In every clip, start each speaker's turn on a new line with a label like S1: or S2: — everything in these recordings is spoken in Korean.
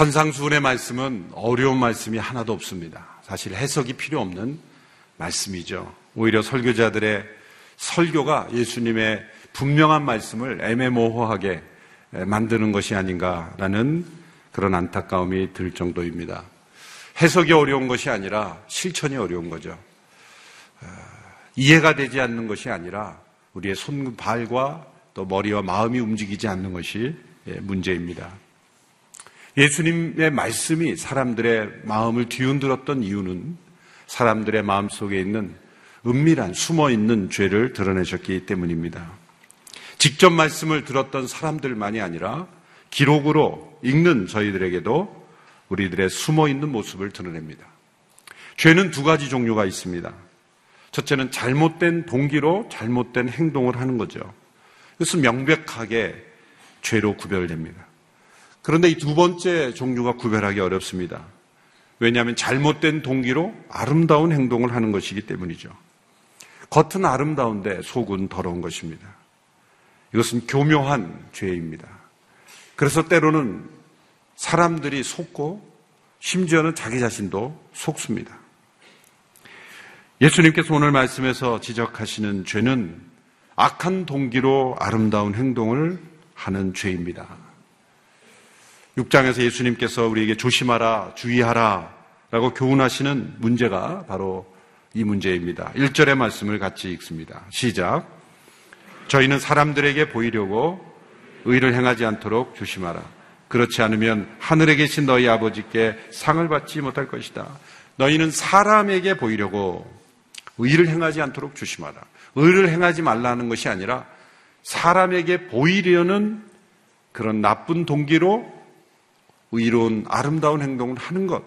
S1: 선상수훈의 말씀은 어려운 말씀이 하나도 없습니다. 사실 해석이 필요 없는 말씀이죠. 오히려 설교자들의 설교가 예수님의 분명한 말씀을 애매모호하게 만드는 것이 아닌가라는 그런 안타까움이 들 정도입니다. 해석이 어려운 것이 아니라 실천이 어려운 거죠. 어, 이해가 되지 않는 것이 아니라 우리의 손, 발과 또 머리와 마음이 움직이지 않는 것이 예, 문제입니다. 예수님의 말씀이 사람들의 마음을 뒤흔들었던 이유는 사람들의 마음 속에 있는 은밀한 숨어 있는 죄를 드러내셨기 때문입니다. 직접 말씀을 들었던 사람들만이 아니라 기록으로 읽는 저희들에게도 우리들의 숨어 있는 모습을 드러냅니다. 죄는 두 가지 종류가 있습니다. 첫째는 잘못된 동기로 잘못된 행동을 하는 거죠. 이것은 명백하게 죄로 구별됩니다. 그런데 이 두 번째 종류가 구별하기 어렵습니다. 왜냐하면 잘못된 동기로 아름다운 행동을 하는 것이기 때문이죠. 겉은 아름다운데 속은 더러운 것입니다. 이것은 교묘한 죄입니다. 그래서 때로는 사람들이 속고 심지어는 자기 자신도 속습니다. 예수님께서 오늘 말씀에서 지적하시는 죄는 악한 동기로 아름다운 행동을 하는 죄입니다. 6장에서 예수님께서 우리에게 조심하라, 주의하라 라고 교훈하시는 문제가 바로 이 문제입니다. 1절의 말씀을 같이 읽습니다. 시작. 저희는 사람들에게 보이려고 의를 행하지 않도록 조심하라. 그렇지 않으면 하늘에 계신 너희 아버지께 상을 받지 못할 것이다. 너희는 사람에게 보이려고 의를 행하지 않도록 조심하라. 의를 행하지 말라는 것이 아니라 사람에게 보이려는 그런 나쁜 동기로 의로운 아름다운 행동을 하는 것.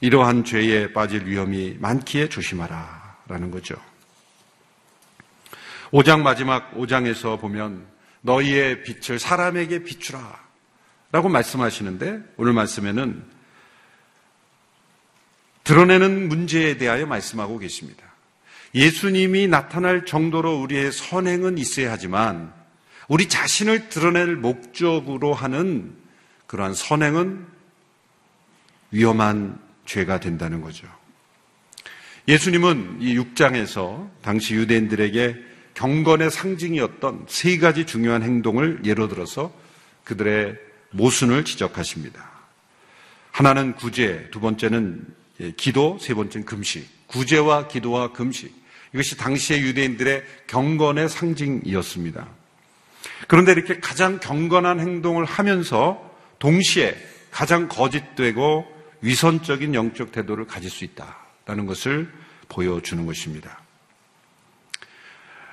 S1: 이러한 죄에 빠질 위험이 많기에 조심하라. 라는 거죠. 5장 마지막 5장에서 보면 너희의 빛을 사람에게 비추라. 라고 말씀하시는데 오늘 말씀에는 드러내는 문제에 대하여 말씀하고 계십니다. 예수님이 나타날 정도로 우리의 선행은 있어야 하지만 우리 자신을 드러낼 목적으로 하는 그러한 선행은 위험한 죄가 된다는 거죠. 예수님은 이 6장에서 당시 유대인들에게 경건의 상징이었던 세 가지 중요한 행동을 예로 들어서 그들의 모순을 지적하십니다. 하나는 구제, 두 번째는 기도, 세 번째는 금식. 구제와 기도와 금식. 이것이 당시의 유대인들의 경건의 상징이었습니다. 그런데 이렇게 가장 경건한 행동을 하면서 동시에 가장 거짓되고 위선적인 영적 태도를 가질 수 있다라는 것을 보여주는 것입니다.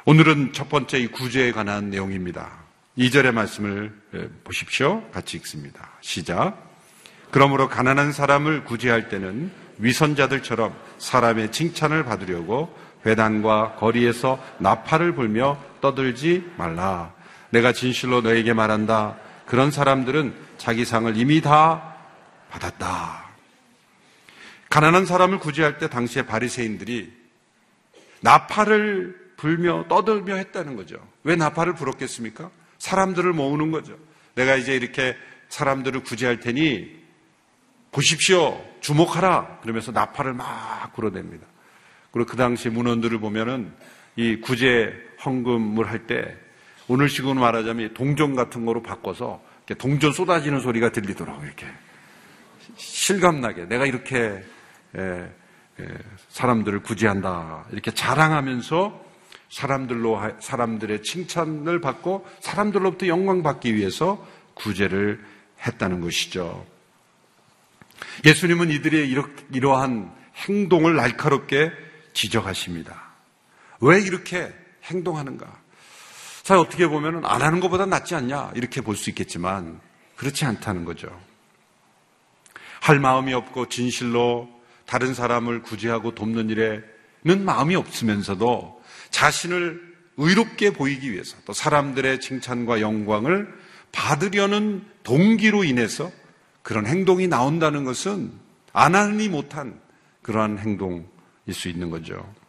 S1: 오늘은 첫 번째 이 구제에 관한 내용입니다. 2절의 말씀을 보십시오. 같이 읽습니다. 시작. 그러므로 가난한 사람을 구제할 때는 위선자들처럼 사람의 칭찬을 받으려고 회단과 거리에서 나팔을 불며 떠들지 말라. 내가 진실로 너에게 말한다. 그런 사람들은 자기 상을 이미 다 받았다. 가난한 사람을 구제할 때 당시의 바리새인들이 나팔을 불며 떠들며 했다는 거죠. 왜 나팔을 불었겠습니까? 사람들을 모으는 거죠. 내가 이제 이렇게 사람들을 구제할 테니 보십시오. 주목하라. 그러면서 나팔을 막 불어댑니다. 그리고 그 당시 문헌들을 보면은 이 구제 헌금을 할 때 오늘식으로 말하자면 동전 같은 거로 바꿔서 동전 쏟아지는 소리가 들리더라고요. 이렇게 실감나게 내가 이렇게 사람들을 구제한다 이렇게 자랑하면서 사람들로 사람들의 칭찬을 받고 사람들로부터 영광 받기 위해서 구제를 했다는 것이죠. 예수님은 이들의 이러한 행동을 날카롭게 지적하십니다. 왜 이렇게 행동하는가? 자, 어떻게 보면 안 하는 것보다 낫지 않냐? 이렇게 볼 수 있겠지만, 그렇지 않다는 거죠. 할 마음이 없고 진실로 다른 사람을 구제하고 돕는 일에는 마음이 없으면서도 자신을 의롭게 보이기 위해서 또 사람들의 칭찬과 영광을 받으려는 동기로 인해서 그런 행동이 나온다는 것은 안 하니 못한 그러한 행동, 수 있는 거죠.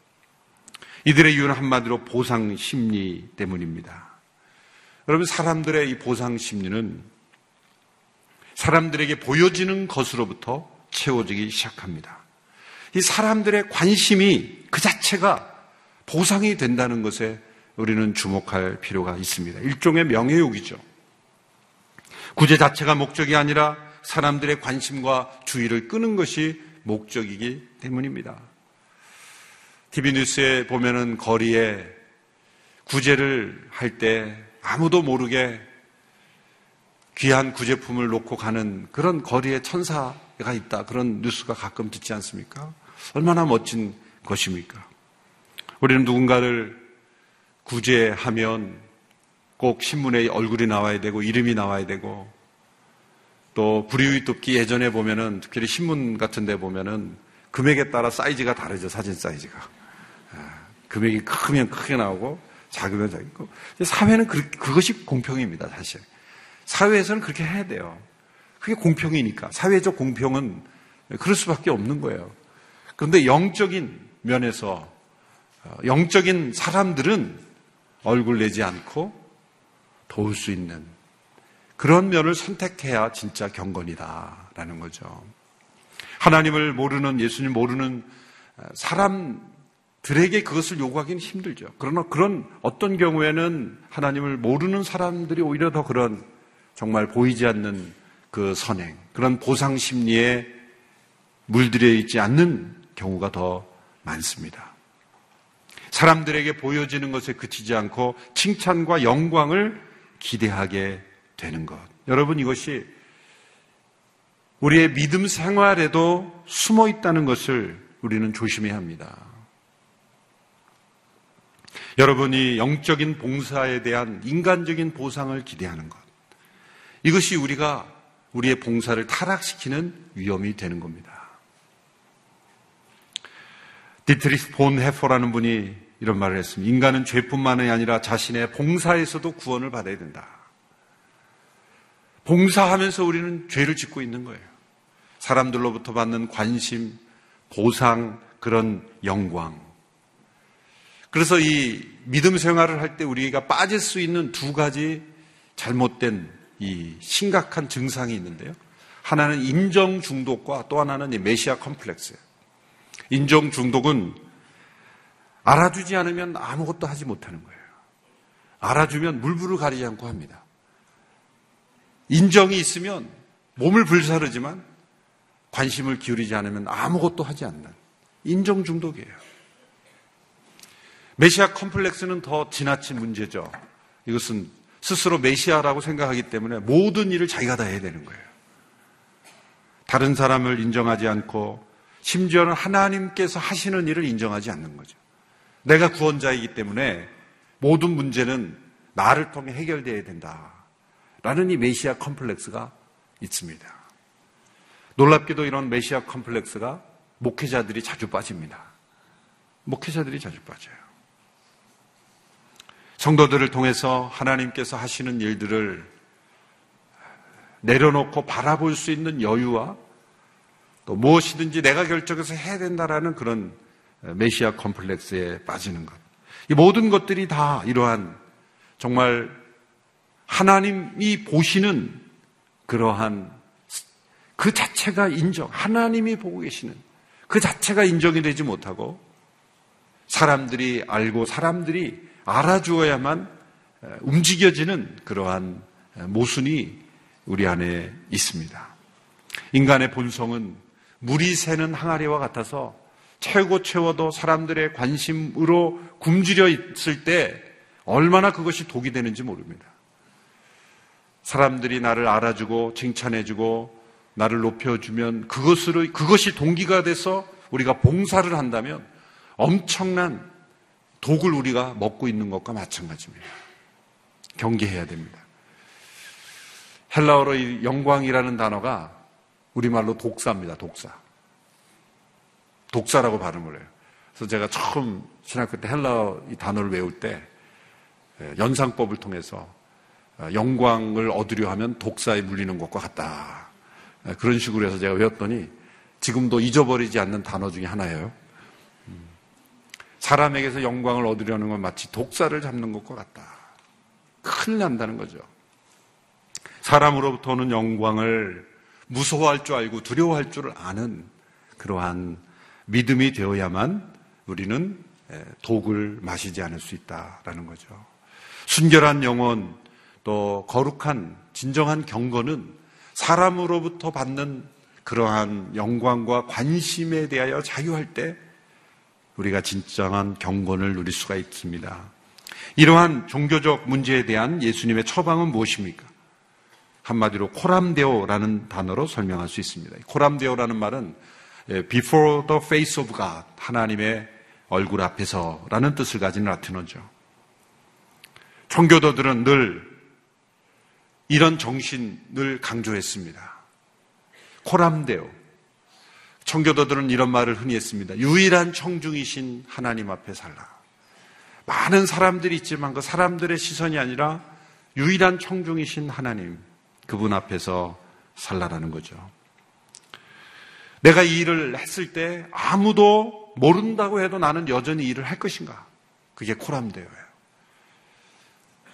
S1: 이들의 이유는 한마디로 보상 심리 때문입니다. 여러분, 사람들의 이 보상 심리는 사람들에게 보여지는 것으로부터 채워지기 시작합니다. 이 사람들의 관심이 그 자체가 보상이 된다는 것에 우리는 주목할 필요가 있습니다. 일종의 명예욕이죠. 구제 자체가 목적이 아니라 사람들의 관심과 주의를 끄는 것이 목적이기 때문입니다. TV 뉴스에 보면은 거리에 구제를 할 때 아무도 모르게 귀한 구제품을 놓고 가는 그런 거리에 천사가 있다. 그런 뉴스가 가끔 듣지 않습니까? 얼마나 멋진 것입니까? 우리는 누군가를 구제하면 꼭 신문에 얼굴이 나와야 되고 이름이 나와야 되고 또 불이의 돕기 예전에 보면은 특히 신문 같은 데 보면은 금액에 따라 사이즈가 다르죠. 사진 사이즈가. 아, 금액이 크면 크게 나오고 작으면 작고. 사회는 그, 그것이 공평입니다. 사실. 사회에서는 그렇게 해야 돼요. 그게 공평이니까. 사회적 공평은 그럴 수밖에 없는 거예요. 그런데 영적인 면에서 어, 영적인 사람들은 얼굴 내지 않고 도울 수 있는 그런 면을 선택해야 진짜 경건이다라는 거죠. 하나님을 모르는 예수님 모르는 어, 사람 들에게 그것을 요구하기는 힘들죠. 그러나 그런 어떤 경우에는 하나님을 모르는 사람들이 오히려 더 그런 정말 보이지 않는 그 선행, 그런 보상 심리에 물들여 있지 않는 경우가 더 많습니다. 사람들에게 보여지는 것에 그치지 않고 칭찬과 영광을 기대하게 되는 것. 여러분 이것이 우리의 믿음 생활에도 숨어 있다는 것을 우리는 조심해야 합니다. 여러분이 영적인 봉사에 대한 인간적인 보상을 기대하는 것. 이것이 우리가 우리의 봉사를 타락시키는 위험이 되는 겁니다. 디트리히 본회퍼라는 분이 이런 말을 했습니다. 인간은 죄뿐만이 아니라 자신의 봉사에서도 구원을 받아야 된다. 봉사하면서 우리는 죄를 짓고 있는 거예요. 사람들로부터 받는 관심, 보상, 그런 영광. 그래서 이 믿음 생활을 할 때 우리가 빠질 수 있는 두 가지 잘못된 이 심각한 증상이 있는데요. 하나는 인정 중독과 또 하나는 메시아 컴플렉스예요. 인정 중독은 알아주지 않으면 아무것도 하지 못하는 거예요. 알아주면 물불을 가리지 않고 합니다. 인정이 있으면 몸을 불사르지만 관심을 기울이지 않으면 아무것도 하지 않는 인정 중독이에요. 메시아 컴플렉스는 더 지나친 문제죠. 이것은 스스로 메시아라고 생각하기 때문에 모든 일을 자기가 다 해야 되는 거예요. 다른 사람을 인정하지 않고 심지어는 하나님께서 하시는 일을 인정하지 않는 거죠. 내가 구원자이기 때문에 모든 문제는 나를 통해 해결되어야 된다. 라는 이 메시아 컴플렉스가 있습니다. 놀랍게도 이런 메시아 컴플렉스가 목회자들이 자주 빠집니다. 목회자들이 자주 빠져요. 성도들을 통해서 하나님께서 하시는 일들을 내려놓고 바라볼 수 있는 여유와 또 무엇이든지 내가 결정해서 해야 된다라는 그런 메시아 컴플렉스에 빠지는 것. 이 모든 것들이 다 이러한 정말 하나님이 보시는 그러한 그 자체가 인정, 하나님이 보고 계시는 그 자체가 인정이 되지 못하고 사람들이 알고 사람들이 알아주어야만 움직여지는 그러한 모순이 우리 안에 있습니다. 인간의 본성은 물이 새는 항아리와 같아서 채고 채워도 사람들의 관심으로 굶주려 있을 때 얼마나 그것이 독이 되는지 모릅니다. 사람들이 나를 알아주고 칭찬해주고 나를 높여주면 그것으로 그것이 동기가 돼서 우리가 봉사를 한다면 엄청난 독을 우리가 먹고 있는 것과 마찬가지입니다. 경계해야 됩니다. 헬라어로 영광이라는 단어가 우리말로 독사입니다. 독사. 독사라고 발음을 해요. 그래서 제가 처음 신학교 때 헬라어 이 단어를 외울 때 예, 연상법을 통해서 어, 영광을 얻으려 하면 독사에 물리는 것과 같다. 예, 그런 식으로 해서 제가 외웠더니 지금도 잊어버리지 않는 단어 중에 하나예요. 음, 사람에게서 영광을 얻으려는 건 마치 독사를 잡는 것과 같다. 큰일 난다는 거죠. 사람으로부터 오는 영광을 무서워할 줄 알고 두려워할 줄 아는 그러한 믿음이 되어야만 우리는 독을 마시지 않을 수 있다라는 거죠. 순결한 영혼 또 거룩한 진정한 경건은 사람으로부터 받는 그러한 영광과 관심에 대하여 자유할 때 우리가 진정한 경건을 누릴 수가 있습니다. 이러한 종교적 문제에 대한 예수님의 처방은 무엇입니까? 한마디로 코람데오라는 단어로 설명할 수 있습니다. 코람데오라는 말은 예, before the face of God, 하나님의 얼굴 앞에서라는 뜻을 가진 라틴어죠. 청교도들은 늘 이런 정신을 강조했습니다. 코람데오. 청교도들은 이런 말을 흔히 했습니다. 유일한 청중이신 하나님 앞에 살라. 많은 사람들이 있지만 그 사람들의 시선이 아니라 유일한 청중이신 하나님, 그분 앞에서 살라라는 거죠. 내가 이 일을 했을 때 아무도 모른다고 해도 나는 여전히 일을 할 것인가? 그게 코람데오예요.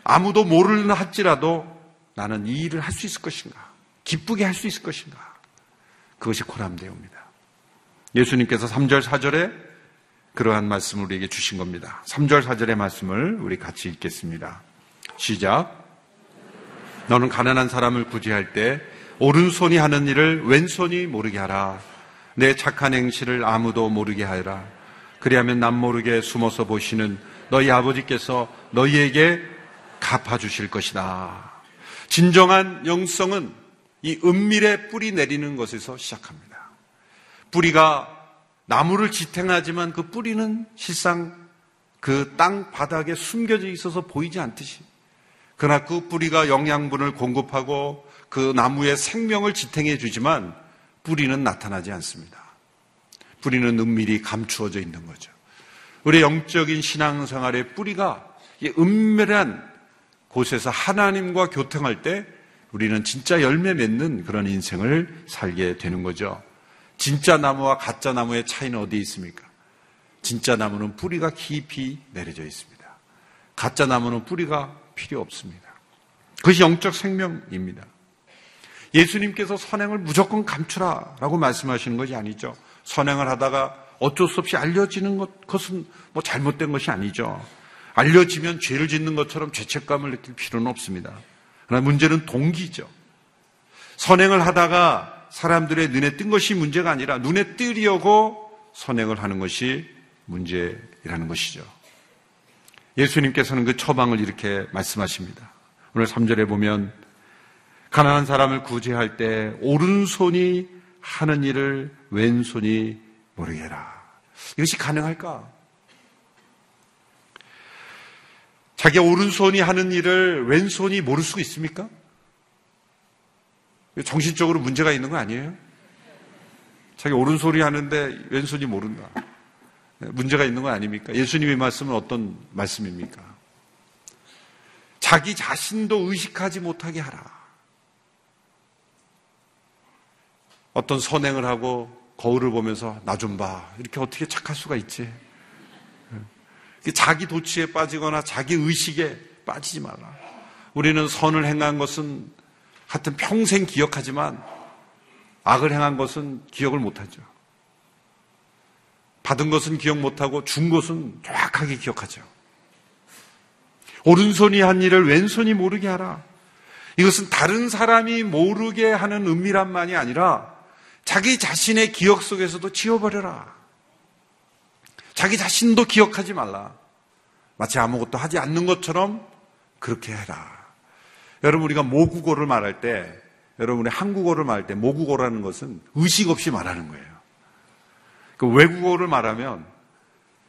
S1: 아무도 모르는 할지라도 나는 이 일을 할 수 있을 것인가? 기쁘게 할 수 있을 것인가? 그것이 코람데오입니다. 예수님께서 3절, 4절에 그러한 말씀을 우리에게 주신 겁니다. 3절, 4절의 말씀을 우리 같이 읽겠습니다. 시작. 너는 가난한 사람을 구제할 때 오른손이 하는 일을 왼손이 모르게 하라. 내 착한 행실을 아무도 모르게 하라. 그리하면 남 모르게 숨어서 보시는 너희 아버지께서 너희에게 갚아주실 것이다. 진정한 영성은 이 은밀에 뿌리 내리는 것에서 시작합니다. 뿌리가 나무를 지탱하지만 그 뿌리는 실상 그 땅 바닥에 숨겨져 있어서 보이지 않듯이 그러나 그 뿌리가 영양분을 공급하고 그 나무의 생명을 지탱해 주지만 뿌리는 나타나지 않습니다. 뿌리는 은밀히 감추어져 있는 거죠. 우리 영적인 신앙생활의 뿌리가 은밀한 곳에서 하나님과 교통할 때 우리는 진짜 열매 맺는 그런 인생을 살게 되는 거죠. 진짜 나무와 가짜 나무의 차이는 어디에 있습니까? 진짜 나무는 뿌리가 깊이 내려져 있습니다. 가짜 나무는 뿌리가 필요 없습니다. 그것이 영적 생명입니다. 예수님께서 선행을 무조건 감추라 라고 말씀하시는 것이 아니죠. 선행을 하다가 어쩔 수 없이 알려지는 것, 그것은 뭐 잘못된 것이 아니죠. 알려지면 죄를 짓는 것처럼 죄책감을 느낄 필요는 없습니다. 그러나 문제는 동기죠. 선행을 하다가 사람들의 눈에 뜬 것이 문제가 아니라 눈에 뜨려고 선행을 하는 것이 문제라는 것이죠. 예수님께서는 그 처방을 이렇게 말씀하십니다. 오늘 3절에 보면 가난한 사람을 구제할 때 오른손이 하는 일을 왼손이 모르게 해라. 이것이 가능할까? 자기 오른손이 하는 일을 왼손이 모를 수 있습니까? 정신적으로 문제가 있는 거 아니에요? 자기 오른손이 하는데 왼손이 모른다. 문제가 있는 거 아닙니까? 예수님의 말씀은 어떤 말씀입니까? 자기 자신도 의식하지 못하게 하라. 어떤 선행을 하고 거울을 보면서 나 좀 봐. 이렇게 어떻게 착할 수가 있지? 자기 도취에 빠지거나 자기 의식에 빠지지 말라. 우리는 선을 행한 것은 하여튼 평생 기억하지만 악을 행한 것은 기억을 못하죠. 받은 것은 기억 못하고 준 것은 정확하게 기억하죠. 오른손이 한 일을 왼손이 모르게 하라. 이것은 다른 사람이 모르게 하는 은밀함만이 아니라 자기 자신의 기억 속에서도 지워버려라. 자기 자신도 기억하지 말라. 마치 아무것도 하지 않는 것처럼 그렇게 해라. 여러분, 우리가 모국어를 말할 때, 여러분, 우리 한국어를 말할 때 모국어라는 것은 의식 없이 말하는 거예요. 그 외국어를 말하면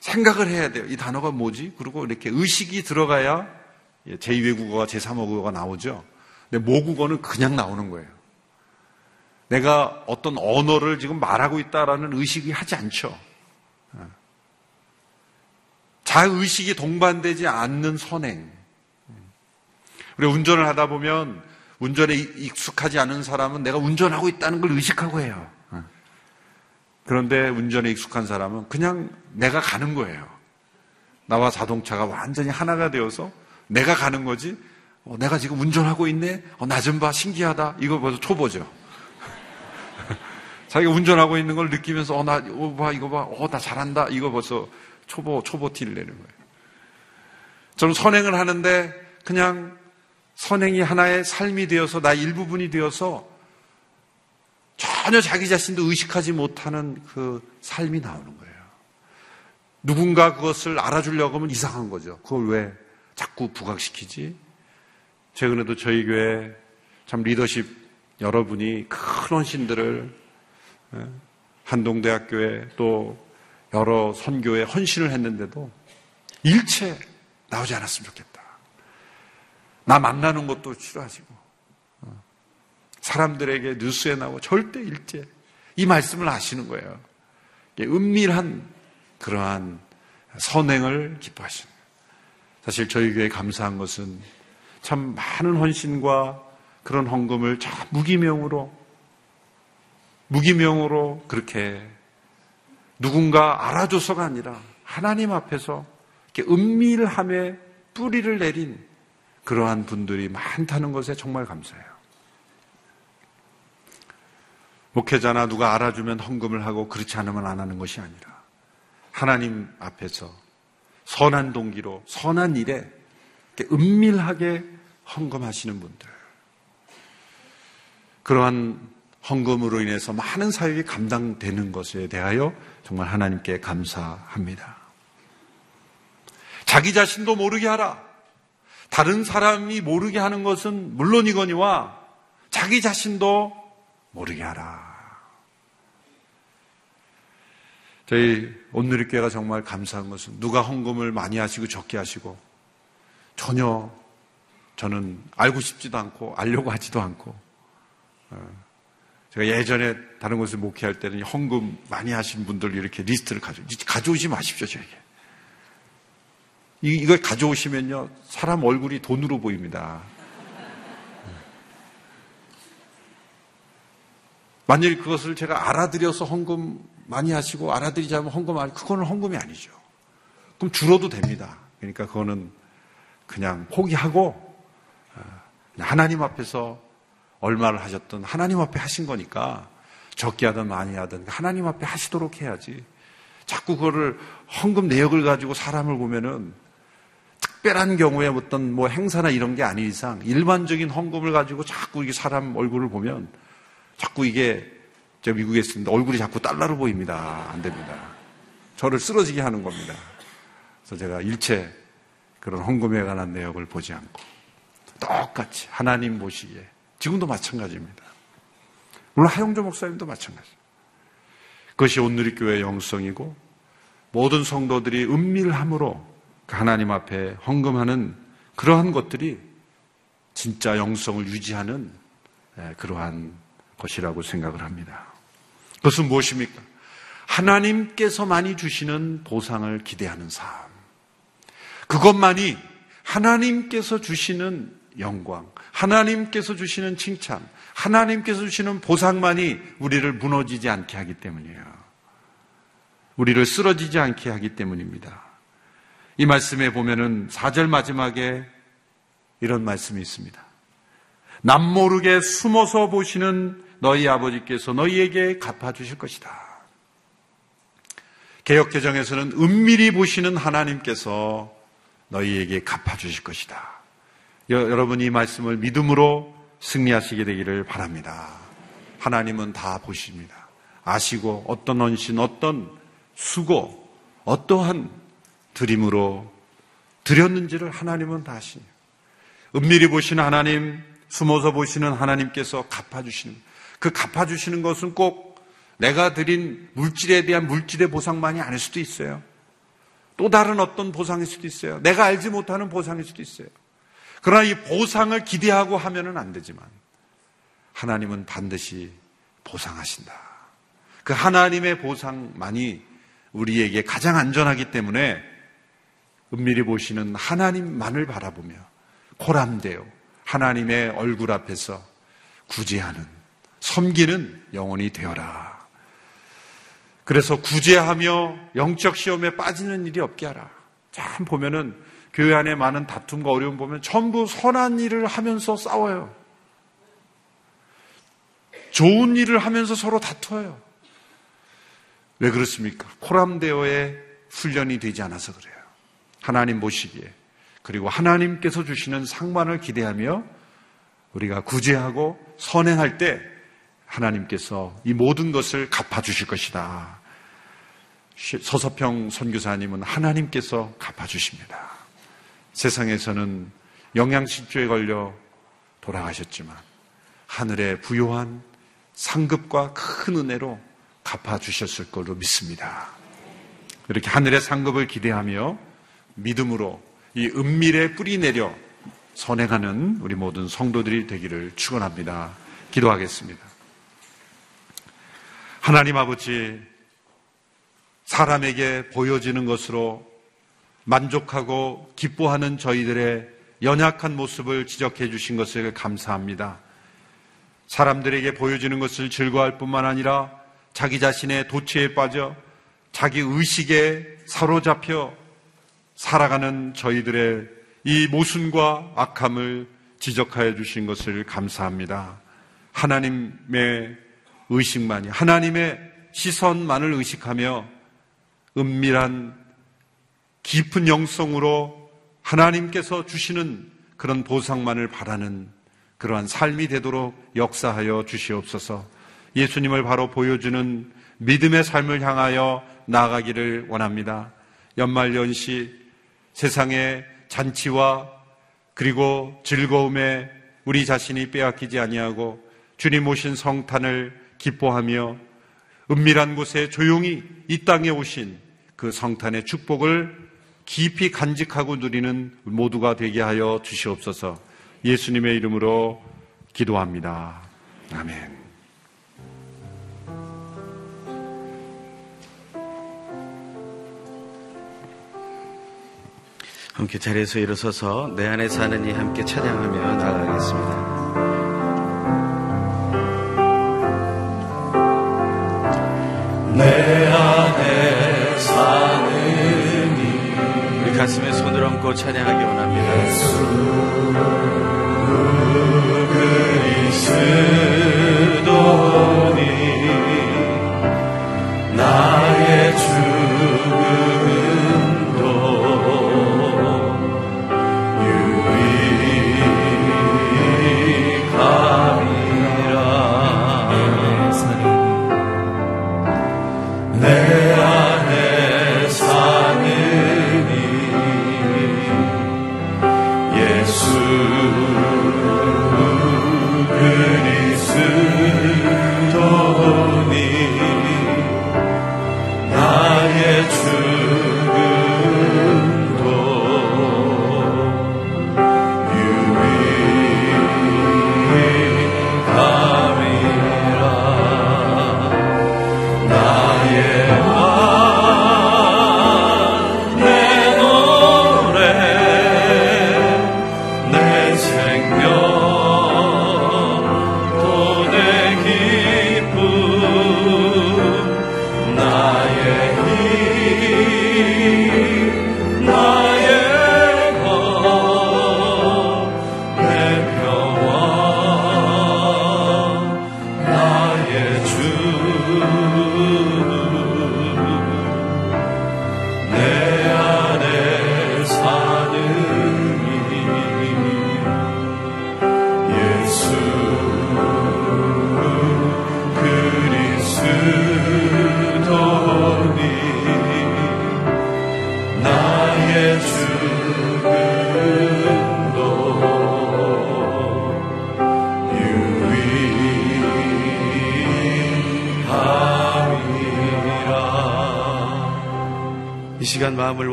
S1: 생각을 해야 돼요. 이 단어가 뭐지? 그리고 이렇게 의식이 들어가야 제2외국어가 제3외국어가 나오죠. 근데 모국어는 그냥 나오는 거예요. 내가 어떤 언어를 지금 말하고 있다라는 의식이 하지 않죠. 자의식이 동반되지 않는 선행. 우리 운전을 하다 보면 운전에 익숙하지 않은 사람은 내가 운전하고 있다는 걸 의식하고 해요. 그런데 운전에 익숙한 사람은 그냥 내가 가는 거예요. 나와 자동차가 완전히 하나가 되어서 내가 가는 거지. 어, 내가 지금 운전하고 있네. 어, 나좀 봐. 신기하다. 이거 벌써 초보죠. 자기가 운전하고 있는 걸 느끼면서 어, 나, 이거 봐, 이거 봐, 어, 나 잘한다. 이거 벌써 초보, 초보 티를 내는 거예요. 저는 선행을 하는데 그냥 선행이 하나의 삶이 되어서 나 일부분이 되어서 전혀 자기 자신도 의식하지 못하는 그 삶이 나오는 거예요. 누군가 그것을 알아주려고 하면 이상한 거죠. 그걸 왜 자꾸 부각시키지? 최근에도 저희 교회 참 리더십 여러분이 큰 헌신들을 예, 한동대학교에 또 여러 선교에 헌신을 했는데도 일체 나오지 않았으면 좋겠다. 나 만나는 것도 싫어하시고 어, 사람들에게 뉴스에 나오고 절대 일제 이 말씀을 하시는 거예요. 은밀한 그러한 선행을 기뻐하시는 거예요. 사실 저희 교회 감사한 것은 참 많은 헌신과 그런 헌금을 참 무기명으로 무기명으로 그렇게 누군가 알아줘서가 아니라 하나님 앞에서 이렇게 은밀함에 뿌리를 내린 그러한 분들이 많다는 것에 정말 감사해요. 목회자나 누가 알아주면 헌금을 하고 그렇지 않으면 안 하는 것이 아니라 하나님 앞에서 선한 동기로 선한 일에 은밀하게 헌금하시는 분들. 그러한 헌금으로 인해서 많은 사역이 감당되는 것에 대하여 정말 하나님께 감사합니다. 자기 자신도 모르게 하라. 다른 사람이 모르게 하는 것은 물론이거니와 자기 자신도 모르게 하라. 저희 온누리교회가 정말 감사한 것은 누가 헌금을 많이 하시고 적게 하시고 전혀 저는 알고 싶지도 않고 알려고 하지도 않고 어, 제가 예전에 다른 곳에 목회할 때는 헌금 많이 하신 분들 이렇게 리스트를 가져 가져오지 마십시오 저에게 이걸 가져오시면요 사람 얼굴이 돈으로 보입니다. 만일 그것을 제가 알아들여서 헌금 많이 하시고 알아들이자면 헌금 안, 그거는 헌금이 아니죠. 그럼 줄어도 됩니다. 그러니까 그거는 그냥 포기하고 어, 하나님 앞에서 얼마를 하셨든 하나님 앞에 하신 거니까 적게 하든 많이 하든 하나님 앞에 하시도록 해야지. 자꾸 그거를 헌금 내역을 가지고 사람을 보면은 특별한 경우에 어떤 뭐 행사나 이런 게 아닌 이상 일반적인 헌금을 가지고 자꾸 이게 사람 얼굴을 보면 자꾸 이게 제가 미국에 있습니다. 얼굴이 자꾸 달러로 보입니다. 안 됩니다. 저를 쓰러지게 하는 겁니다. 그래서 제가 일체 그런 헌금에 관한 내역을 보지 않고 똑같이 하나님 보시기에 지금도 마찬가지입니다. 물론 하용조 목사님도 마찬가지입니다. 그것이 온누리교회의 영성이고 모든 성도들이 은밀함으로 그 하나님 앞에 헌금하는 그러한 것들이 진짜 영성을 유지하는 예, 그러한 것이라고 생각을 합니다. 그것은 무엇입니까? 하나님께서 많이 주시는 보상을 기대하는 삶. 그것만이 하나님께서 주시는 영광, 하나님께서 주시는 칭찬, 하나님께서 주시는 보상만이 우리를 무너지지 않게 하기 때문이에요. 우리를 쓰러지지 않게 하기 때문입니다. 이 말씀에 보면은 4절 마지막에 이런 말씀이 있습니다. 남모르게 숨어서 보시는 너희 아버지께서 너희에게 갚아주실 것이다. 개혁개정에서는 은밀히 보시는 하나님께서 너희에게 갚아주실 것이다. 여러분이 이 말씀을 믿음으로 승리하시게 되기를 바랍니다. 하나님은 다 보십니다. 아시고 어떤 헌신, 어떤 수고, 어떠한 드림으로 드렸는지를 하나님은 다 아시니. 은밀히 보시는 하나님, 숨어서 보시는 하나님께서 갚아주시는 그 갚아주시는 것은 꼭 내가 드린 물질에 대한 물질의 보상만이 아닐 수도 있어요. 또 다른 어떤 보상일 수도 있어요. 내가 알지 못하는 보상일 수도 있어요. 그러나 이 보상을 기대하고 하면은 안 되지만 하나님은 반드시 보상하신다. 그 하나님의 보상만이 우리에게 가장 안전하기 때문에 은밀히 보시는 하나님만을 바라보며 코람되어 하나님의 얼굴 앞에서 구제하는 섬기는 영혼이 되어라. 그래서 구제하며 영적 시험에 빠지는 일이 없게 하라. 참 보면은 교회 안에 많은 다툼과 어려움 보면 전부 선한 일을 하면서 싸워요. 좋은 일을 하면서 서로 다투어요. 왜 그렇습니까? 코람데오의 훈련이 되지 않아서 그래요. 하나님 보시기에. 그리고 하나님께서 주시는 상관을 기대하며 우리가 구제하고 선행할 때 하나님께서 이 모든 것을 갚아주실 것이다. 서서평 선교사님은 하나님께서 갚아주십니다. 세상에서는 영양실조에 걸려 돌아가셨지만 하늘의 부요한 상급과 큰 은혜로 갚아주셨을 걸로 믿습니다. 이렇게 하늘의 상급을 기대하며 믿음으로 이 은밀에 뿌리 내려 선행하는 우리 모든 성도들이 되기를 축원합니다. 기도하겠습니다. 하나님 아버지 사람에게 보여지는 것으로 만족하고 기뻐하는 저희들의 연약한 모습을 지적해 주신 것을 감사합니다. 사람들에게 보여지는 것을 즐거워할 뿐만 아니라 자기 자신의 도취에 빠져 자기 의식에 사로잡혀 살아가는 저희들의 이 모순과 악함을 지적하여 주신 것을 감사합니다. 하나님의 의식만이, 하나님의 시선만을 의식하며 은밀한 깊은 영성으로 하나님께서 주시는 그런 보상만을 바라는 그러한 삶이 되도록 역사하여 주시옵소서 예수님을 바로 보여주는 믿음의 삶을 향하여 나아가기를 원합니다. 연말 연시 세상의 잔치와 그리고 즐거움에 우리 자신이 빼앗기지 아니하고 주님 오신 성탄을 기뻐하며 은밀한 곳에 조용히 이 땅에 오신 그 성탄의 축복을 깊이 간직하고 누리는 모두가 되게 하여 주시옵소서 예수님의 이름으로 기도합니다. 아멘.
S2: 함께 자리에서 일어서서 내 안에 사는 이 함께 찬양하며 나가겠습니다. 내 안에 사는 이 우리 가슴에 손을 얹고 찬양하기 원합니다. 예수 그리스도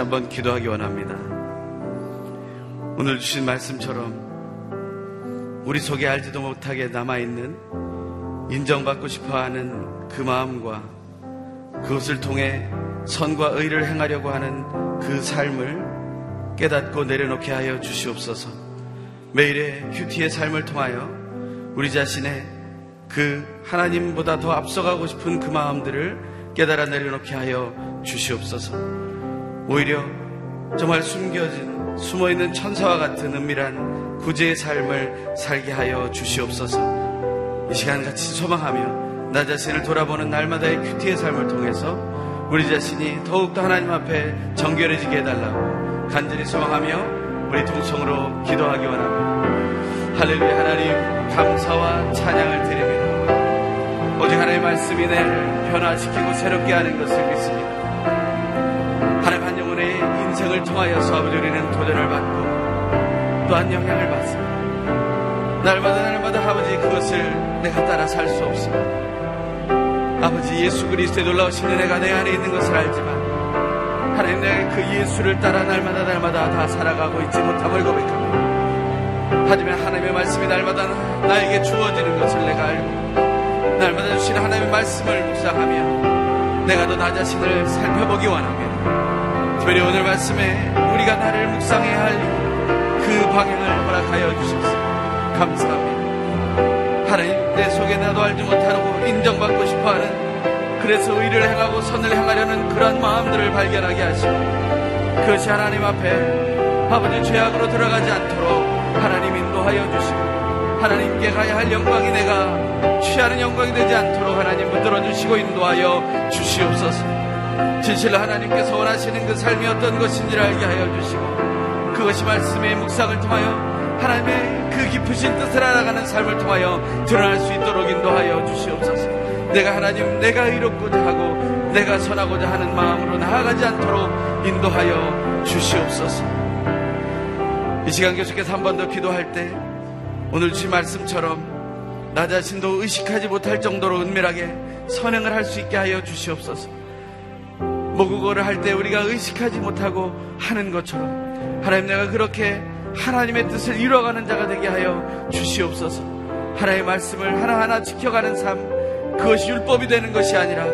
S2: 한번 기도하기 원합니다. 오늘 주신 말씀처럼 우리 속에 알지도 못하게 남아있는 인정받고 싶어 하는 그 마음과 그것을 통해 선과 의를 행하려고 하는 그 삶을 깨닫고 내려놓게 하여 주시옵소서 매일의 큐티의 삶을 통하여 우리 자신의 그 하나님보다 더 앞서가고 싶은 그 마음들을 깨달아 내려놓게 하여 주시옵소서. 오히려 정말 숨겨진, 숨어있는 천사와 같은 은밀한 구제의 삶을 살게 하여 주시옵소서. 이 시간 같이 소망하며 나 자신을 돌아보는 날마다의 큐티의 삶을 통해서 우리 자신이 더욱더 하나님 앞에 정결해지게 해달라고 간절히 소망하며 우리 통성으로 기도하기 원합니다. 할렐루야 하나님 감사와 찬양을 드립니다. 오직 하나님의 말씀이 내 변화시키고 새롭게 하는 것을 믿습니다. 인생을 통하여서 아버지 우리는 도전을 받고 또한 영향을 받습니다. 날마다 날마다 아버지 그것을 내가 따라 살 수 없습니다. 아버지 예수 그리스도의 놀라우신 은혜가 내 안에 있는 것을 알지만 하나님 내가 그 예수를 따라 날마다 날마다 다 살아가고 있지 못함을 고백합니다. 하지만 하나님의 말씀이 날마다 나에게 주어지는 것을 내가 알고 날마다 주시는 하나님의 말씀을 묵상하며 내가 더 나 자신을 살펴보기 원합니다. 특별히 오늘 말씀에 우리가 나를 묵상해야 할 그 방향을 허락하여 주셨습니다. 감사합니다. 하나님 내 속에 나도 알지 못하고 인정받고 싶어하는 그래서 의를 행하고 선을 행하려는 그런 마음들을 발견하게 하시고 그것이 하나님 앞에 아버지 죄악으로 들어가지 않도록 하나님 인도하여 주시고 하나님께 가야 할 영광이 내가 취하는 영광이 되지 않도록 하나님 붙들어 주시고 인도하여 주시옵소서. 진실로 하나님께서 원하시는 그 삶이 어떤 것인지를 알게 하여 주시고 그것이 말씀의 묵상을 통하여 하나님의 그 깊으신 뜻을 알아가는 삶을 통하여 드러날 수 있도록 인도하여 주시옵소서. 내가 하나님, 내가 이롭고자 하고 내가 선하고자 하는 마음으로 나아가지 않도록 인도하여 주시옵소서. 이 시간 계속해서 한 번 더 기도할 때 오늘 주신 말씀처럼 나 자신도 의식하지 못할 정도로 은밀하게 선행을 할 수 있게 하여 주시옵소서. 모국어를 할 때 우리가 의식하지 못하고 하는 것처럼 하나님 내가 그렇게 하나님의 뜻을 이루어가는 자가 되게 하여 주시옵소서. 하나님의 말씀을 하나하나 지켜가는 삶, 그것이 율법이 되는 것이 아니라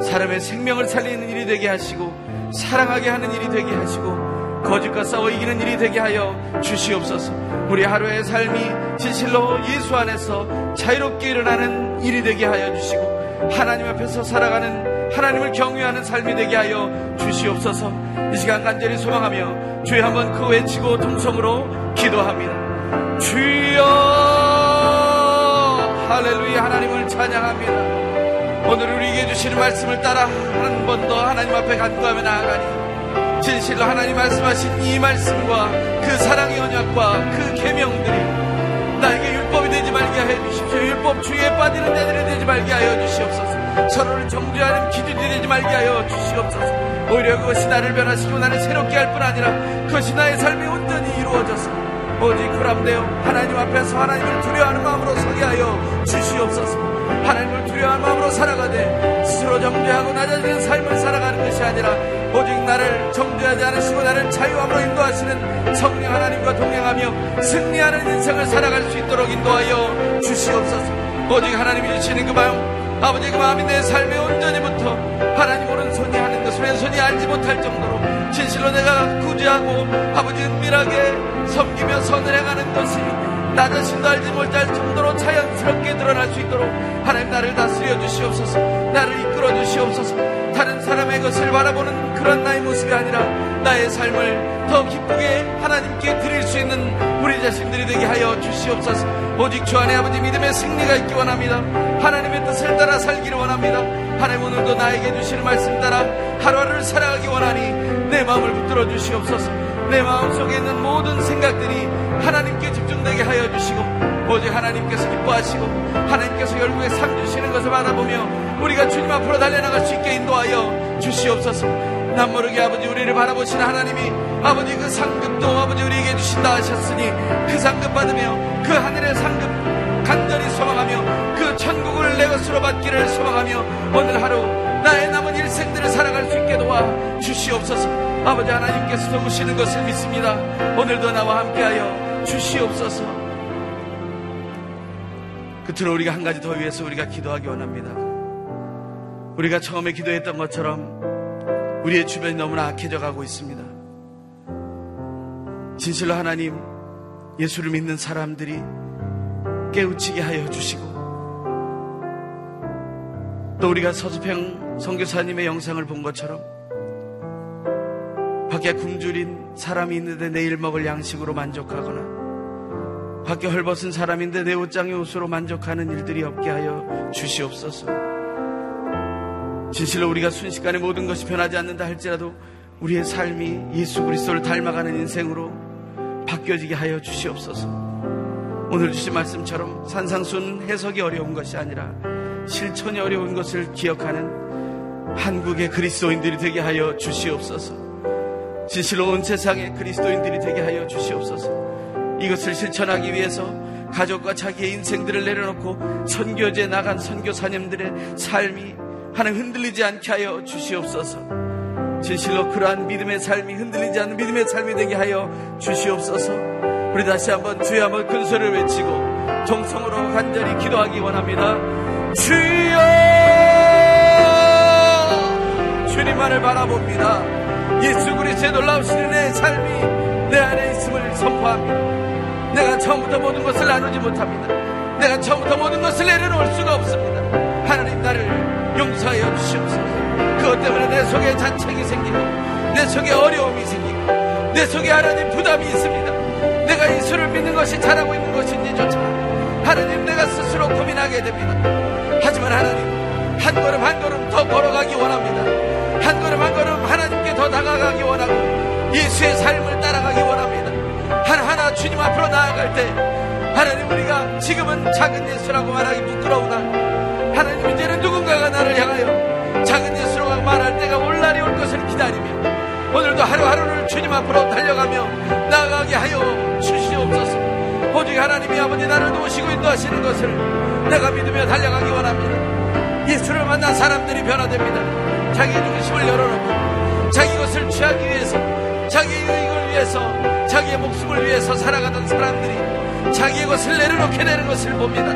S2: 사람의 생명을 살리는 일이 되게 하시고 사랑하게 하는 일이 되게 하시고 거짓과 싸워 이기는 일이 되게 하여 주시옵소서. 우리 하루의 삶이 진실로 예수 안에서 자유롭게 일어나는 일이 되게 하여 주시고 하나님 앞에서 살아가는 하나님을 경외하는 삶이 되게 하여 주시옵소서. 이 시간 간절히 소망하며 주여 한번 그 외치고 동성으로 기도합니다. 주여 할렐루야 하나님을 찬양합니다. 오늘 우리에게 주시는 말씀을 따라 한 번 더 하나님 앞에 간구하며 나아가니 진실로 하나님 말씀하신 이 말씀과 그 사랑의 언약과 그 계명들이 나에게 율법이 되지 말게 해 주십시오. 율법 주의에 빠지는 자들이 되지 말게 하여 주시옵소서. 서로를 정죄하는 기준이 되지 말게 하여 주시옵소서. 오히려 그것이 나를 변화시키고 나를 새롭게 할 뿐 아니라 그것이 나의 삶이 온전히 이루어져서 오직 그람되어 하나님 앞에서 하나님을 두려워하는 마음으로 서게 하여 주시옵소서 하나님을 두려워하는 마음으로 살아가되 스스로 정죄하고 낮아지는 삶을 살아가는 것이 아니라 오직 나를 정죄하지 않으시고 나를 자유함으로 인도하시는 성령 하나님과 동행하며 승리하는 인생을 살아갈 수 있도록 인도하여 주시옵소서 오직 하나님이 주시는 그 마음 아버지 그 마음이 내 삶에 온전히부터 하나님 오른손이 하는 것을 왼손이 알지 못할 정도로 진실로 내가 구제하고 아버지 은밀하게 섬기며 선을 행하는 것이 나 자신도 알지 못할 정도로 자연스럽게 드러날 수 있도록 하나님 나를 다스려 주시옵소서 나를 이끌어 주시옵소서. 다른 사람의 것을 바라보는 그런 나의 모습이 아니라 나의 삶을 더 기쁘게 하나님께 드릴 수 있는 우리 자신들이 되게 하여 주시옵소서 오직 주 안에 아버지 믿음의 승리가 있기 원합니다. 하나님의 뜻을 따라 살기를 원합니다. 하나님 오늘도 나에게 주시는 말씀 따라 하루하루를 살아가기 원하니 내 마음을 붙들어 주시옵소서. 내 마음속에 있는 모든 생각들이 하나님께 집중되게 하여 주시고 오직 하나님께서 기뻐하시고 하나님께서 결국에 상 주시는 것을 바라보며 우리가 주님 앞으로 달려나갈 수 있게 인도하여 주시옵소서. 남 모르게 아버지 우리를 바라보시는 하나님이 아버지 그 상급도 아버지 우리에게 주신다 하셨으니 그 상급 받으며 그 하늘의 상급 간절히 소망하며 그 천국을 내 것으로 받기를 소망하며 오늘 하루 나의 남은 일생들을 살아갈 수 있게 도와 주시옵소서. 아버지 하나님께서 도우시는 것을 믿습니다. 오늘도 나와 함께하여 주시옵소서. 끝으로 우리가 한 가지 더 위해서 우리가 기도하기 원합니다. 우리가 처음에 기도했던 것처럼 우리의 주변이 너무나 악해져 가고 있습니다. 진실로 하나님, 예수를 믿는 사람들이 깨우치게 하여 주시고, 또 우리가 서수평 선교사님의 영상을 본 것처럼, 밖에 굶주린 사람이 있는데 내일 먹을 양식으로 만족하거나, 밖에 헐벗은 사람인데 내 옷장의 옷으로 만족하는 일들이 없게 하여 주시옵소서. 진실로 우리가 순식간에 모든 것이 변하지 않는다 할지라도 우리의 삶이 예수 그리스도를 닮아가는 인생으로 바뀌어지게 하여 주시옵소서. 오늘 주신 말씀처럼 산상수는 해석이 어려운 것이 아니라 실천이 어려운 것을 기억하는 한국의 그리스도인들이 되게 하여 주시옵소서. 진실로 온 세상의 그리스도인들이 되게 하여 주시옵소서. 이것을 실천하기 위해서 가족과 자기의 인생들을 내려놓고 선교지에 나간 선교사님들의 삶이 하나 흔들리지 않게 하여 주시옵소서. 진실로 그러한 믿음의 삶이 흔들리지 않는 믿음의 삶이 되게 하여 주시옵소서. 우리 다시 한번 주여 한번 큰 소리를 외치고 정성으로 간절히 기도하기 원합니다. 주여! 주님만을 바라봅니다. 예수 그리스도의 놀라우신 은혜의 삶이 내 안에 있음을 선포합니다. 내가 처음부터 모든 것을 나누지 못합니다. 내가 처음부터 모든 것을 내려놓을 수가 없습니다. 하나님 나를 용서하여 주시옵소서. 그것 때문에 내 속에 자책이 생기고 내 속에 어려움이 생기고 내 속에 하나님 부담이 있습니다. 내가 예수를 믿는 것이 잘하고 있는 것인지조차 하나님 내가 스스로 고민하게 됩니다. 하지만 하나님 한 걸음 한 걸음 더 걸어가기 원합니다. 한 걸음 한 걸음 하나님께 더 다가가기 원하고 예수의 삶을 따라가기 원합니다. 하나하나 주님 앞으로 나아갈 때 하나님 우리가 지금은 작은 예수라고 말하기 부끄러우나 하나님 이제는 누군가가 나를 향하여 작은 예수라고 말할 때가 올 날이 올 것을 기다리며 오늘도 하루하루를 주님 앞으로 달려가며 나아가게 하여 주시옵소서. 오직 하나님이 아버지 나를 도우시고 인도하시는 것을 내가 믿으며 달려가기 원합니다. 예수를 만난 사람들이 변화됩니다. 자기의 중심을 열어놓고 자기 것을 취하기 위해서 자기의 유익을 위해서 자기의 목숨을 위해서 살아가던 사람들이 자기의 것을 내려놓게 되는 것을 봅니다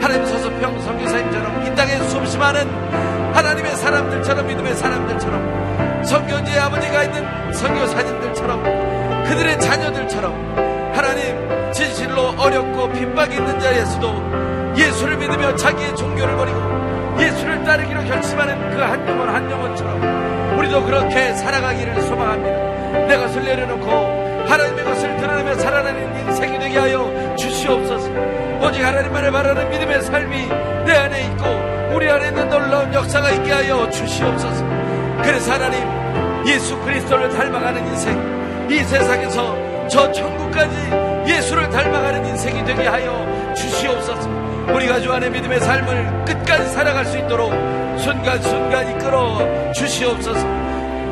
S2: 하나님 서서평 선교사님처럼 이 땅에 많은 하나님의 사람들처럼 믿음의 사람들처럼 성교지의 아버지가 있는 선교사님들처럼 그들의 자녀들처럼 하나님 진실로 어렵고 핍박이 있는 자리에서도 예수를 믿으며 자기의 종교를 버리고 예수를 따르기로 결심하는 그 한 영혼 한 영혼처럼 우리도 그렇게 살아가기를 소망합니다. 내 것을 내려놓고 하나님의 것을 드러내며 살아가는 인생이 되게 하여 주시옵소서. 오직 하나님만을 바라는 믿음의 삶이 내 안에 있고 우리 안에 있는 놀라운 역사가 있게 하여 주시옵소서. 그래서 하나님 예수 그리스도를 닮아가는 인생 이 세상에서 저 천국까지 예수를 닮아가는 인생이 되게 하여 주시옵소서. 우리가 주 안에 믿음의 삶을 끝까지 살아갈 수 있도록 순간순간 이끌어 주시옵소서.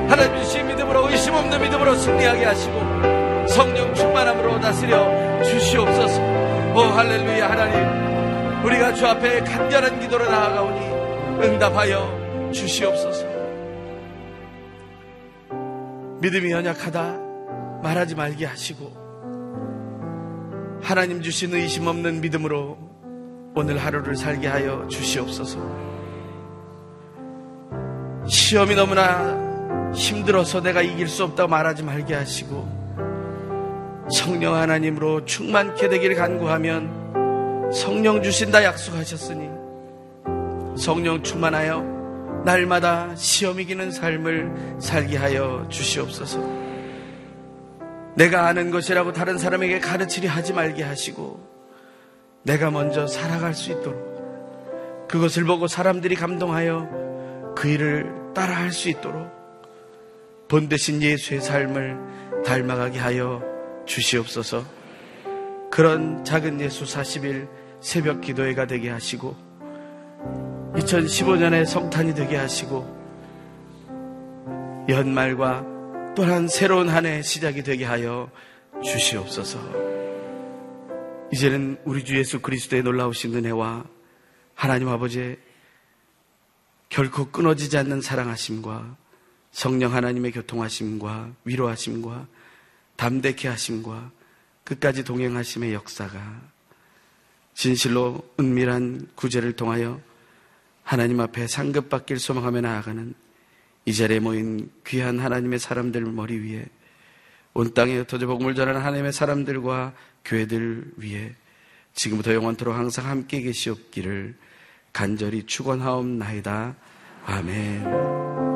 S2: 하나님 주신 믿음으로 의심 없는 믿음으로 승리하게 하시고 성령 충만함으로 다스려 주시옵소서. 오 할렐루야 하나님 우리가 주 앞에 간절한 기도로 나아가오니 응답하여 주시옵소서. 믿음이 연약하다 말하지 말게 하시고 하나님 주신 의심 없는 믿음으로 오늘 하루를 살게 하여 주시옵소서. 시험이 너무나 힘들어서 내가 이길 수 없다고 말하지 말게 하시고 성령 하나님으로 충만케 되기를 간구하면 성령 주신다 약속하셨으니 성령 충만하여 날마다 시험 이기는 삶을 살게 하여 주시옵소서. 내가 아는 것이라고 다른 사람에게 가르치려 하지 말게 하시고 내가 먼저 살아갈 수 있도록 그것을 보고 사람들이 감동하여 그 일을 따라할 수 있도록 본 대신 예수의 삶을 닮아가게 하여 주시옵소서. 그런 작은 예수 40일 새벽 기도회가 되게 하시고 2015년의 성탄이 되게 하시고 연말과 또한 새로운 한해 시작이 되게 하여 주시옵소서. 이제는 우리 주 예수 그리스도의 놀라우신 은혜와 하나님 아버지의 결코 끊어지지 않는 사랑하심과 성령 하나님의 교통하심과 위로하심과 담대케 하심과 끝까지 동행하심의 역사가 진실로 은밀한 구제를 통하여 하나님 앞에 상급받길 소망하며 나아가는 이 자리에 모인 귀한 하나님의 사람들 머리 위에 온 땅에 흩어져 복음을 전하는 하나님의 사람들과 교회들 위에 지금부터 영원토록 항상 함께 계시옵기를 간절히 축원하옵나이다. 아멘.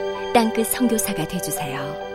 S3: 땅끝 성교사가 되주세요